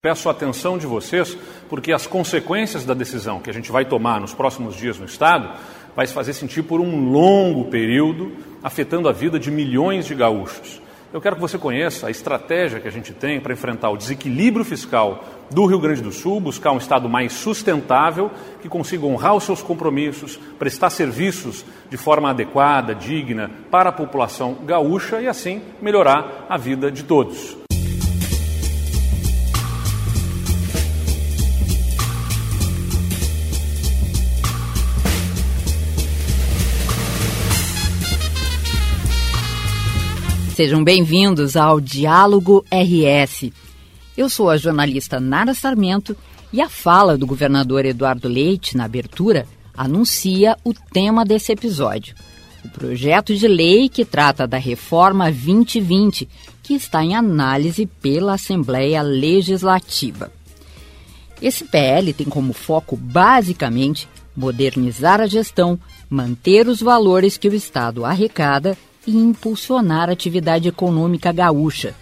Peço a atenção de vocês, porque as consequências da decisão que a gente vai tomar nos próximos dias no Estado vai se fazer sentir por um longo período, afetando a vida de milhões de gaúchos. Eu quero que você conheça a estratégia que a gente tem para enfrentar o desequilíbrio fiscal do Rio Grande do Sul, buscar um Estado mais sustentável, que consiga honrar os seus compromissos, prestar serviços de forma adequada, digna para a população gaúcha e assim melhorar a vida de todos. Sejam bem-vindos ao Diálogo RS. Eu sou a jornalista Nara Sarmento e a fala do governador Eduardo Leite na abertura anuncia o tema desse episódio. O projeto de lei que trata da Reforma 2020, que está em análise pela Assembleia Legislativa. Esse PL tem como foco, basicamente, modernizar a gestão, manter os valores que o Estado arrecada e impulsionar a atividade econômica gaúcha.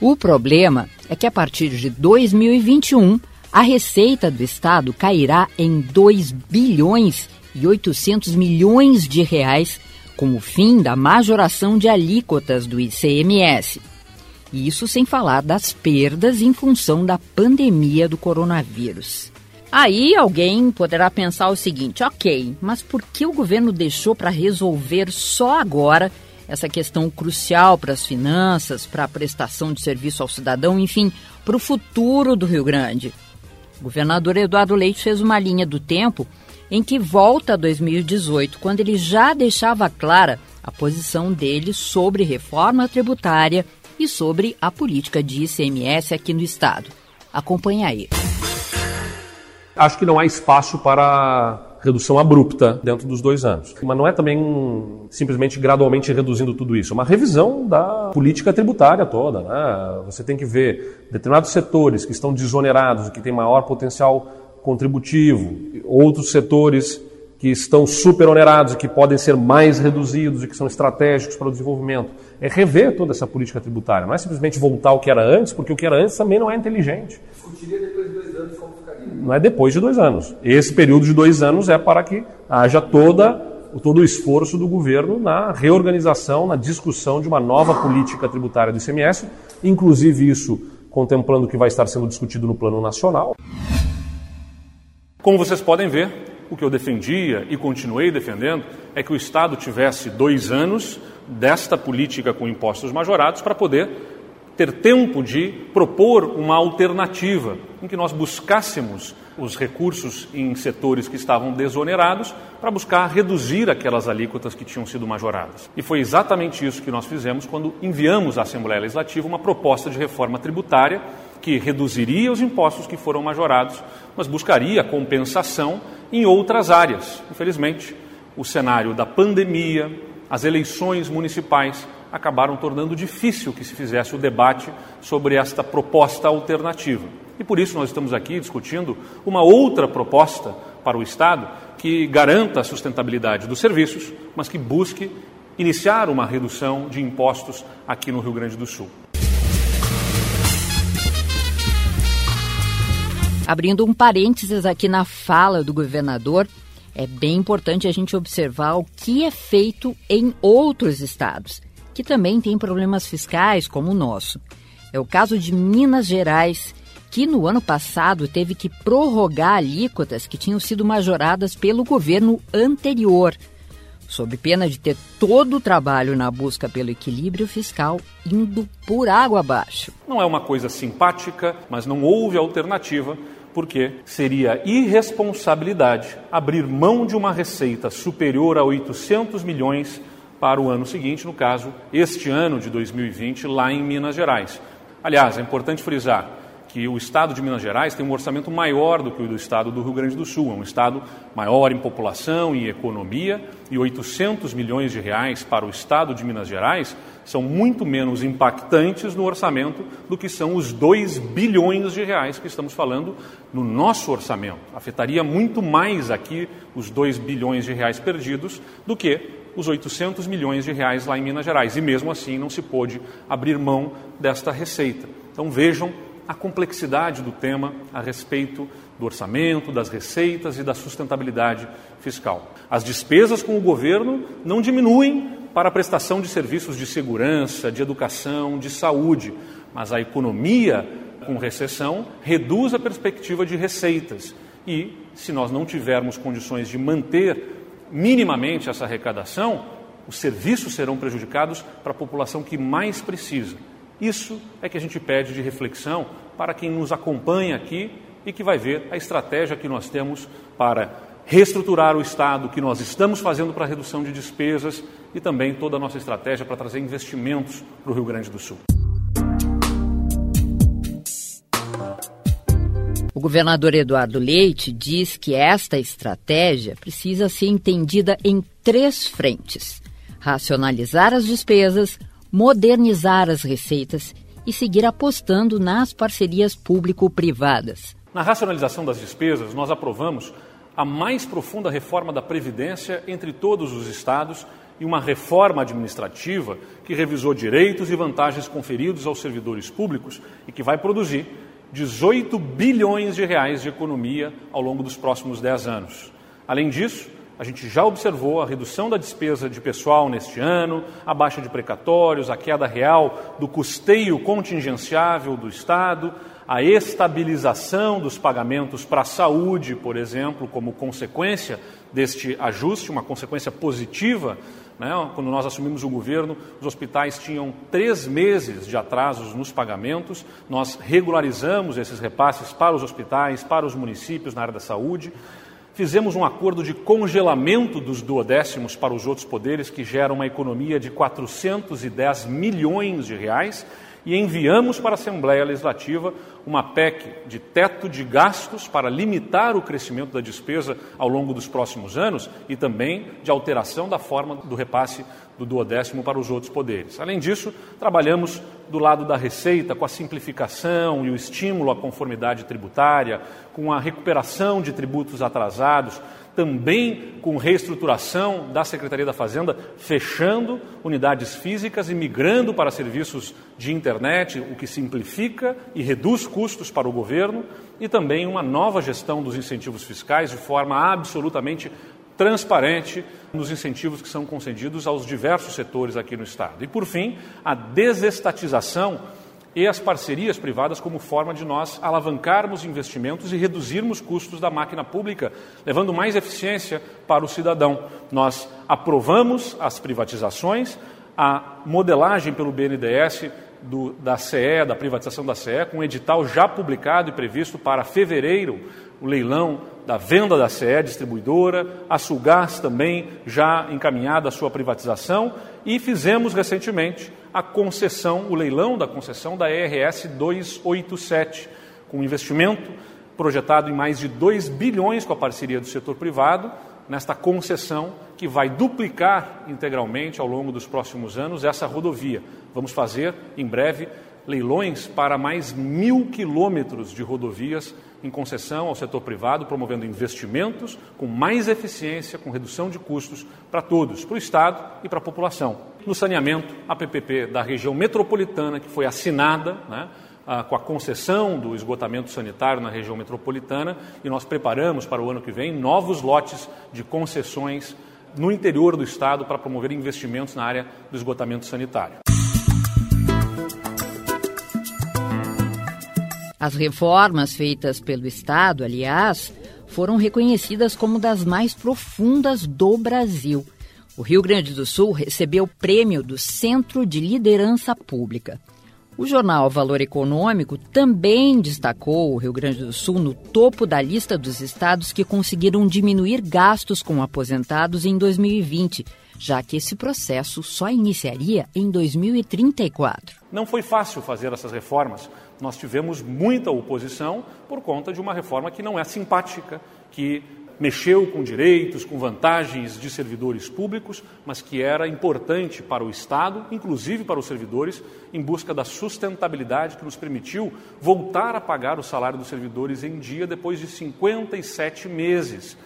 O problema é que a partir de 2021, a receita do Estado cairá em 2 bilhões e 800 milhões de reais com o fim da majoração de alíquotas do ICMS. Isso sem falar das perdas em função da pandemia do coronavírus. Aí alguém poderá pensar o seguinte: ok, mas por que o governo deixou para resolver só agora essa questão crucial para as finanças, para a prestação de serviço ao cidadão, enfim, para o futuro do Rio Grande. O governador Eduardo Leite fez uma linha do tempo em que volta a 2018, quando ele já deixava clara a posição dele sobre reforma tributária e sobre a política de ICMS aqui no estado. Acompanhe aí. Acho que não há espaço para redução abrupta dentro dos dois anos. Mas não é também simplesmente gradualmente reduzindo tudo isso, é uma revisão da política tributária toda. Né? Você tem que ver determinados setores que estão desonerados, que têm maior potencial contributivo, outros setores que estão super onerados e que podem ser mais reduzidos e que são estratégicos para o desenvolvimento. É rever toda essa política tributária, não é simplesmente voltar ao que era antes, porque o que era antes também não é inteligente. Discutiria depois de dois anos como não é depois de dois anos. Esse período de dois anos é para que haja toda, todo o esforço do governo na reorganização, na discussão de uma nova política tributária do ICMS, inclusive isso contemplando o que vai estar sendo discutido no plano nacional. Como vocês podem ver, o que eu defendia e continuei defendendo é que o Estado tivesse dois anos desta política com impostos majorados para poder ter tempo de propor uma alternativa em que nós buscássemos os recursos em setores que estavam desonerados para buscar reduzir aquelas alíquotas que tinham sido majoradas. E foi exatamente isso que nós fizemos quando enviamos à Assembleia Legislativa uma proposta de reforma tributária que reduziria os impostos que foram majorados, mas buscaria compensação em outras áreas. Infelizmente, o cenário da pandemia, as eleições municipais acabaram tornando difícil que se fizesse o debate sobre esta proposta alternativa. E por isso nós estamos aqui discutindo uma outra proposta para o Estado que garanta a sustentabilidade dos serviços, mas que busque iniciar uma redução de impostos aqui no Rio Grande do Sul. Abrindo um parênteses aqui na fala do governador, é bem importante a gente observar o que é feito em outros estados que também tem problemas fiscais como o nosso. É o caso de Minas Gerais, que no ano passado teve que prorrogar alíquotas que tinham sido majoradas pelo governo anterior, sob pena de ter todo o trabalho na busca pelo equilíbrio fiscal indo por água abaixo. Não é uma coisa simpática, mas não houve alternativa porque seria irresponsabilidade abrir mão de uma receita superior a 800 milhões para o ano seguinte, no caso, este ano de 2020, lá em Minas Gerais. Aliás, é importante frisar que o estado de Minas Gerais tem um orçamento maior do que o do estado do Rio Grande do Sul. É um estado maior em população e economia, e 800 milhões de reais para o estado de Minas Gerais são muito menos impactantes no orçamento do que são os 2 bilhões de reais que estamos falando no nosso orçamento. Afetaria muito mais aqui os 2 bilhões de reais perdidos do que os 800 milhões de reais lá em Minas Gerais. E mesmo assim não se pôde abrir mão desta receita. Então vejam a complexidade do tema a respeito do orçamento, das receitas e da sustentabilidade fiscal. As despesas com o governo não diminuem para a prestação de serviços de segurança, de educação, de saúde, mas a economia com recessão reduz a perspectiva de receitas. E, se nós não tivermos condições de manter minimamente essa arrecadação, os serviços serão prejudicados para a população que mais precisa. Isso é que a gente pede de reflexão para quem nos acompanha aqui e que vai ver a estratégia que nós temos para reestruturar o Estado, que nós estamos fazendo para a redução de despesas e também toda a nossa estratégia para trazer investimentos para o Rio Grande do Sul. O governador Eduardo Leite diz que esta estratégia precisa ser entendida em três frentes: racionalizar as despesas, modernizar as receitas e seguir apostando nas parcerias público-privadas. Na racionalização das despesas, nós aprovamos a mais profunda reforma da Previdência entre todos os estados e uma reforma administrativa que revisou direitos e vantagens conferidos aos servidores públicos e que vai produzir 18 bilhões de reais de economia ao longo dos próximos 10 anos. Além disso, a gente já observou a redução da despesa de pessoal neste ano, a baixa de precatórios, a queda real do custeio contingenciável do Estado, a estabilização dos pagamentos para a saúde, por exemplo, como consequência deste ajuste, uma consequência positiva. Né? Quando nós assumimos o governo, os hospitais tinham três meses de atrasos nos pagamentos, nós regularizamos esses repasses para os hospitais, para os municípios na área da saúde. Fizemos um acordo de congelamento dos duodécimos para os outros poderes, que gera uma economia de 410 milhões de reais, e enviamos para a Assembleia Legislativa uma PEC de teto de gastos para limitar o crescimento da despesa ao longo dos próximos anos e também de alteração da forma do repasse do duodécimo para os outros poderes. Além disso, trabalhamos do lado da receita com a simplificação e o estímulo à conformidade tributária, com a recuperação de tributos atrasados, também com reestruturação da Secretaria da Fazenda, fechando unidades físicas e migrando para serviços de internet, o que simplifica e reduz custos para o governo, e também uma nova gestão dos incentivos fiscais de forma absolutamente transparente nos incentivos que são concedidos aos diversos setores aqui no Estado. E, por fim, a desestatização e as parcerias privadas como forma de nós alavancarmos investimentos e reduzirmos custos da máquina pública, levando mais eficiência para o cidadão. Nós aprovamos as privatizações, a modelagem pelo BNDES do, da CE, da privatização da CE, com um edital já publicado e previsto para fevereiro, o leilão da venda da CE distribuidora, a Sulgás também já encaminhada a sua privatização e fizemos recentemente a concessão, o leilão da concessão da ERS 287, com investimento projetado em mais de 2 bilhões com a parceria do setor privado, nesta concessão que vai duplicar integralmente ao longo dos próximos anos essa rodovia. Vamos fazer em breve leilões para mais mil quilômetros de rodovias em concessão ao setor privado, promovendo investimentos com mais eficiência, com redução de custos para todos, para o Estado e para a população. No saneamento, a PPP da região metropolitana, que foi assinada né, com a concessão do esgotamento sanitário na região metropolitana, e nós preparamos para o ano que vem novos lotes de concessões no interior do Estado para promover investimentos na área do esgotamento sanitário. As reformas feitas pelo Estado, aliás, foram reconhecidas como das mais profundas do Brasil. O Rio Grande do Sul recebeu o prêmio do Centro de Liderança Pública. O jornal Valor Econômico também destacou o Rio Grande do Sul no topo da lista dos estados que conseguiram diminuir gastos com aposentados em 2020, já que esse processo só iniciaria em 2034. Não foi fácil fazer essas reformas nós tivemos muita oposição por conta de uma reforma que não é simpática, que mexeu com direitos, com vantagens de servidores públicos, mas que era importante para o Estado, inclusive para os servidores, em busca da sustentabilidade que nos permitiu voltar a pagar o salário dos servidores em dia depois de 57 meses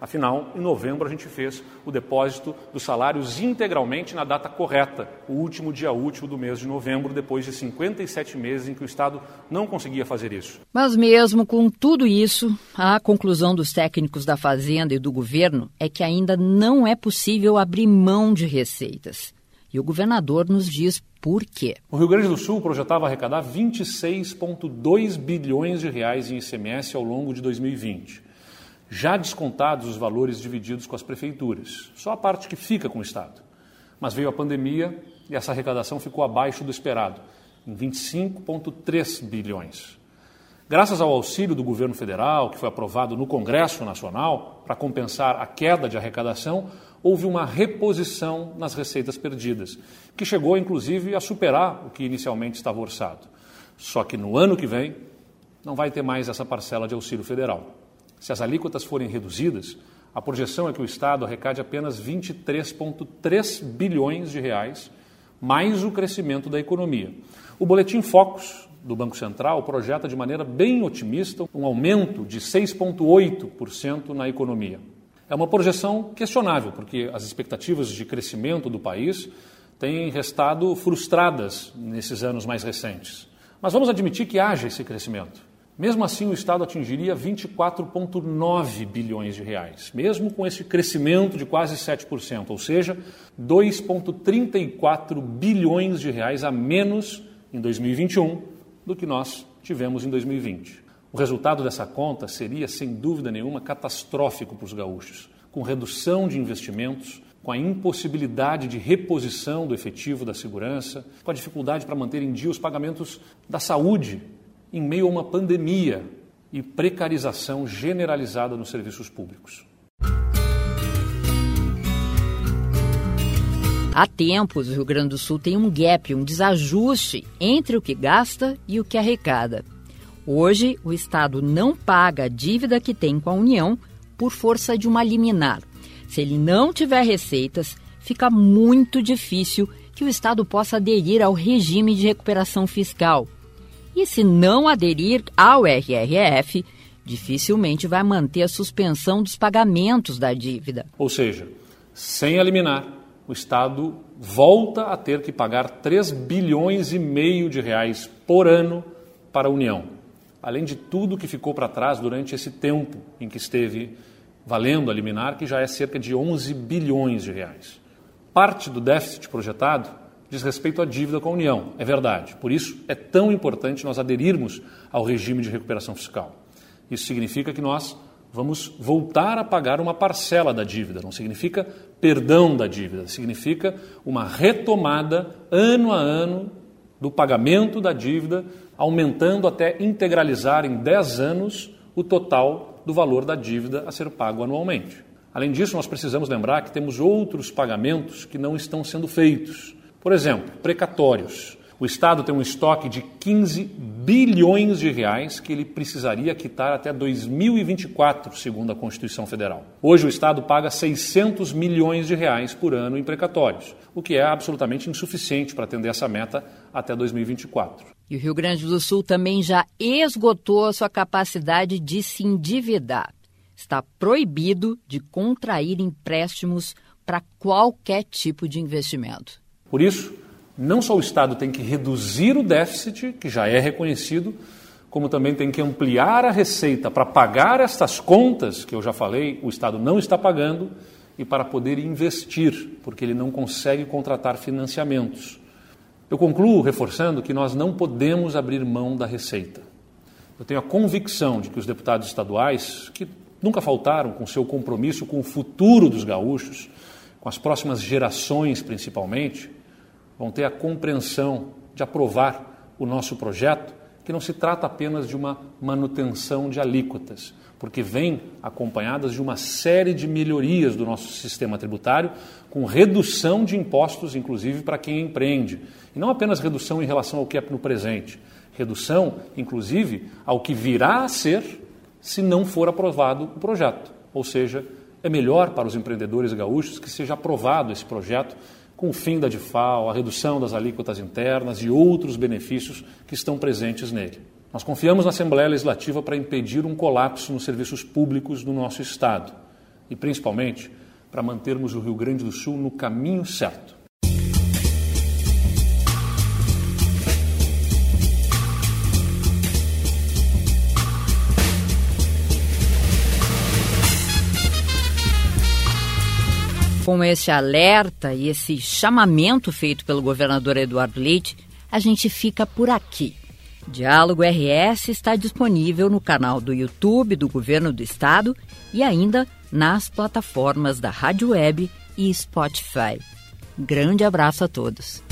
Afinal, em novembro a gente fez o depósito dos salários integralmente na data correta, o último dia útil do mês de novembro, depois de 57 meses em que o Estado não conseguia fazer isso. Mas mesmo com tudo isso, a conclusão dos técnicos da Fazenda e do governo é que ainda não é possível abrir mão de receitas. E o governador nos diz por quê. O Rio Grande do Sul projetava arrecadar 26,2 bilhões de reais em ICMS ao longo de 2020 já descontados os valores divididos com as prefeituras, só a parte que fica com o Estado. Mas veio a pandemia e essa arrecadação ficou abaixo do esperado, em 25,3 bilhões. Graças ao auxílio do governo federal, que foi aprovado no Congresso Nacional, para compensar a queda de arrecadação, houve uma reposição nas receitas perdidas, que chegou inclusive a superar o que inicialmente estava orçado. Só que no ano que vem não vai ter mais essa parcela de auxílio federal. Se as alíquotas forem reduzidas, a projeção é que o Estado arrecade apenas 23,3 bilhões de reais, mais o crescimento da economia. O Boletim Focus do Banco Central projeta de maneira bem otimista um aumento de 6,8% na economia. É uma projeção questionável, porque as expectativas de crescimento do país têm restado frustradas nesses anos mais recentes. Mas vamos admitir que haja esse crescimento. Mesmo assim, o Estado atingiria 24,9 bilhões de reais, mesmo com esse crescimento de quase 7%, ou seja, 2,34 bilhões de reais a menos em 2021 do que nós tivemos em 2020. O resultado dessa conta seria, sem dúvida nenhuma, catastrófico para os gaúchos, com redução de investimentos, com a impossibilidade de reposição do efetivo da segurança, com a dificuldade para manter em dia os pagamentos da saúde em meio a uma pandemia e precarização generalizada nos serviços públicos. Há tempos, o Rio Grande do Sul tem um gap, um desajuste entre o que gasta e o que arrecada. Hoje, o Estado não paga a dívida que tem com a União por força de uma liminar. Se ele não tiver receitas, fica muito difícil que o Estado possa aderir ao regime de recuperação fiscal, e se não aderir ao RRF, dificilmente vai manter a suspensão dos pagamentos da dívida. Ou seja, sem eliminar, o Estado volta a ter que pagar 3 bilhões e meio de reais por ano para a União, além de tudo que ficou para trás durante esse tempo em que esteve valendo a liminar, que já é cerca de 11 bilhões de reais. Parte do déficit projetado diz respeito à dívida com a União, é verdade. Por isso é tão importante nós aderirmos ao regime de recuperação fiscal. Isso significa que nós vamos voltar a pagar uma parcela da dívida, não significa perdão da dívida, significa uma retomada ano a ano do pagamento da dívida, aumentando até integralizar em 10 anos o total do valor da dívida a ser pago anualmente. Além disso, nós precisamos lembrar que temos outros pagamentos que não estão sendo feitos. Por exemplo, precatórios. O Estado tem um estoque de 15 bilhões de reais que ele precisaria quitar até 2024, segundo a Constituição Federal. Hoje o Estado paga 600 milhões de reais por ano em precatórios, o que é absolutamente insuficiente para atender essa meta até 2024. E o Rio Grande do Sul também já esgotou a sua capacidade de se endividar. Está proibido de contrair empréstimos para qualquer tipo de investimento. Por isso, não só o Estado tem que reduzir o déficit, que já é reconhecido, como também tem que ampliar a receita para pagar estas contas, que eu já falei, o Estado não está pagando, e para poder investir, porque ele não consegue contratar financiamentos. Eu concluo reforçando que nós não podemos abrir mão da receita. Eu tenho a convicção de que os deputados estaduais, que nunca faltaram com seu compromisso com o futuro dos gaúchos, com as próximas gerações principalmente, vão ter a compreensão de aprovar o nosso projeto, que não se trata apenas de uma manutenção de alíquotas, porque vem acompanhadas de uma série de melhorias do nosso sistema tributário, com redução de impostos, inclusive para quem empreende. E não apenas redução em relação ao que é no presente, redução, inclusive, ao que virá a ser se não for aprovado o projeto. Ou seja, é melhor para os empreendedores gaúchos que seja aprovado esse projeto com o fim da DIFAL, a redução das alíquotas internas e outros benefícios que estão presentes nele. Nós confiamos na Assembleia Legislativa para impedir um colapso nos serviços públicos do nosso Estado. e principalmente para mantermos o Rio Grande do Sul no caminho certo. Com esse alerta e esse chamamento feito pelo governador Eduardo Leite, a gente fica por aqui. Diálogo RS está disponível no canal do YouTube do Governo do Estado e ainda nas plataformas da Rádio Web e Spotify. Grande abraço a todos.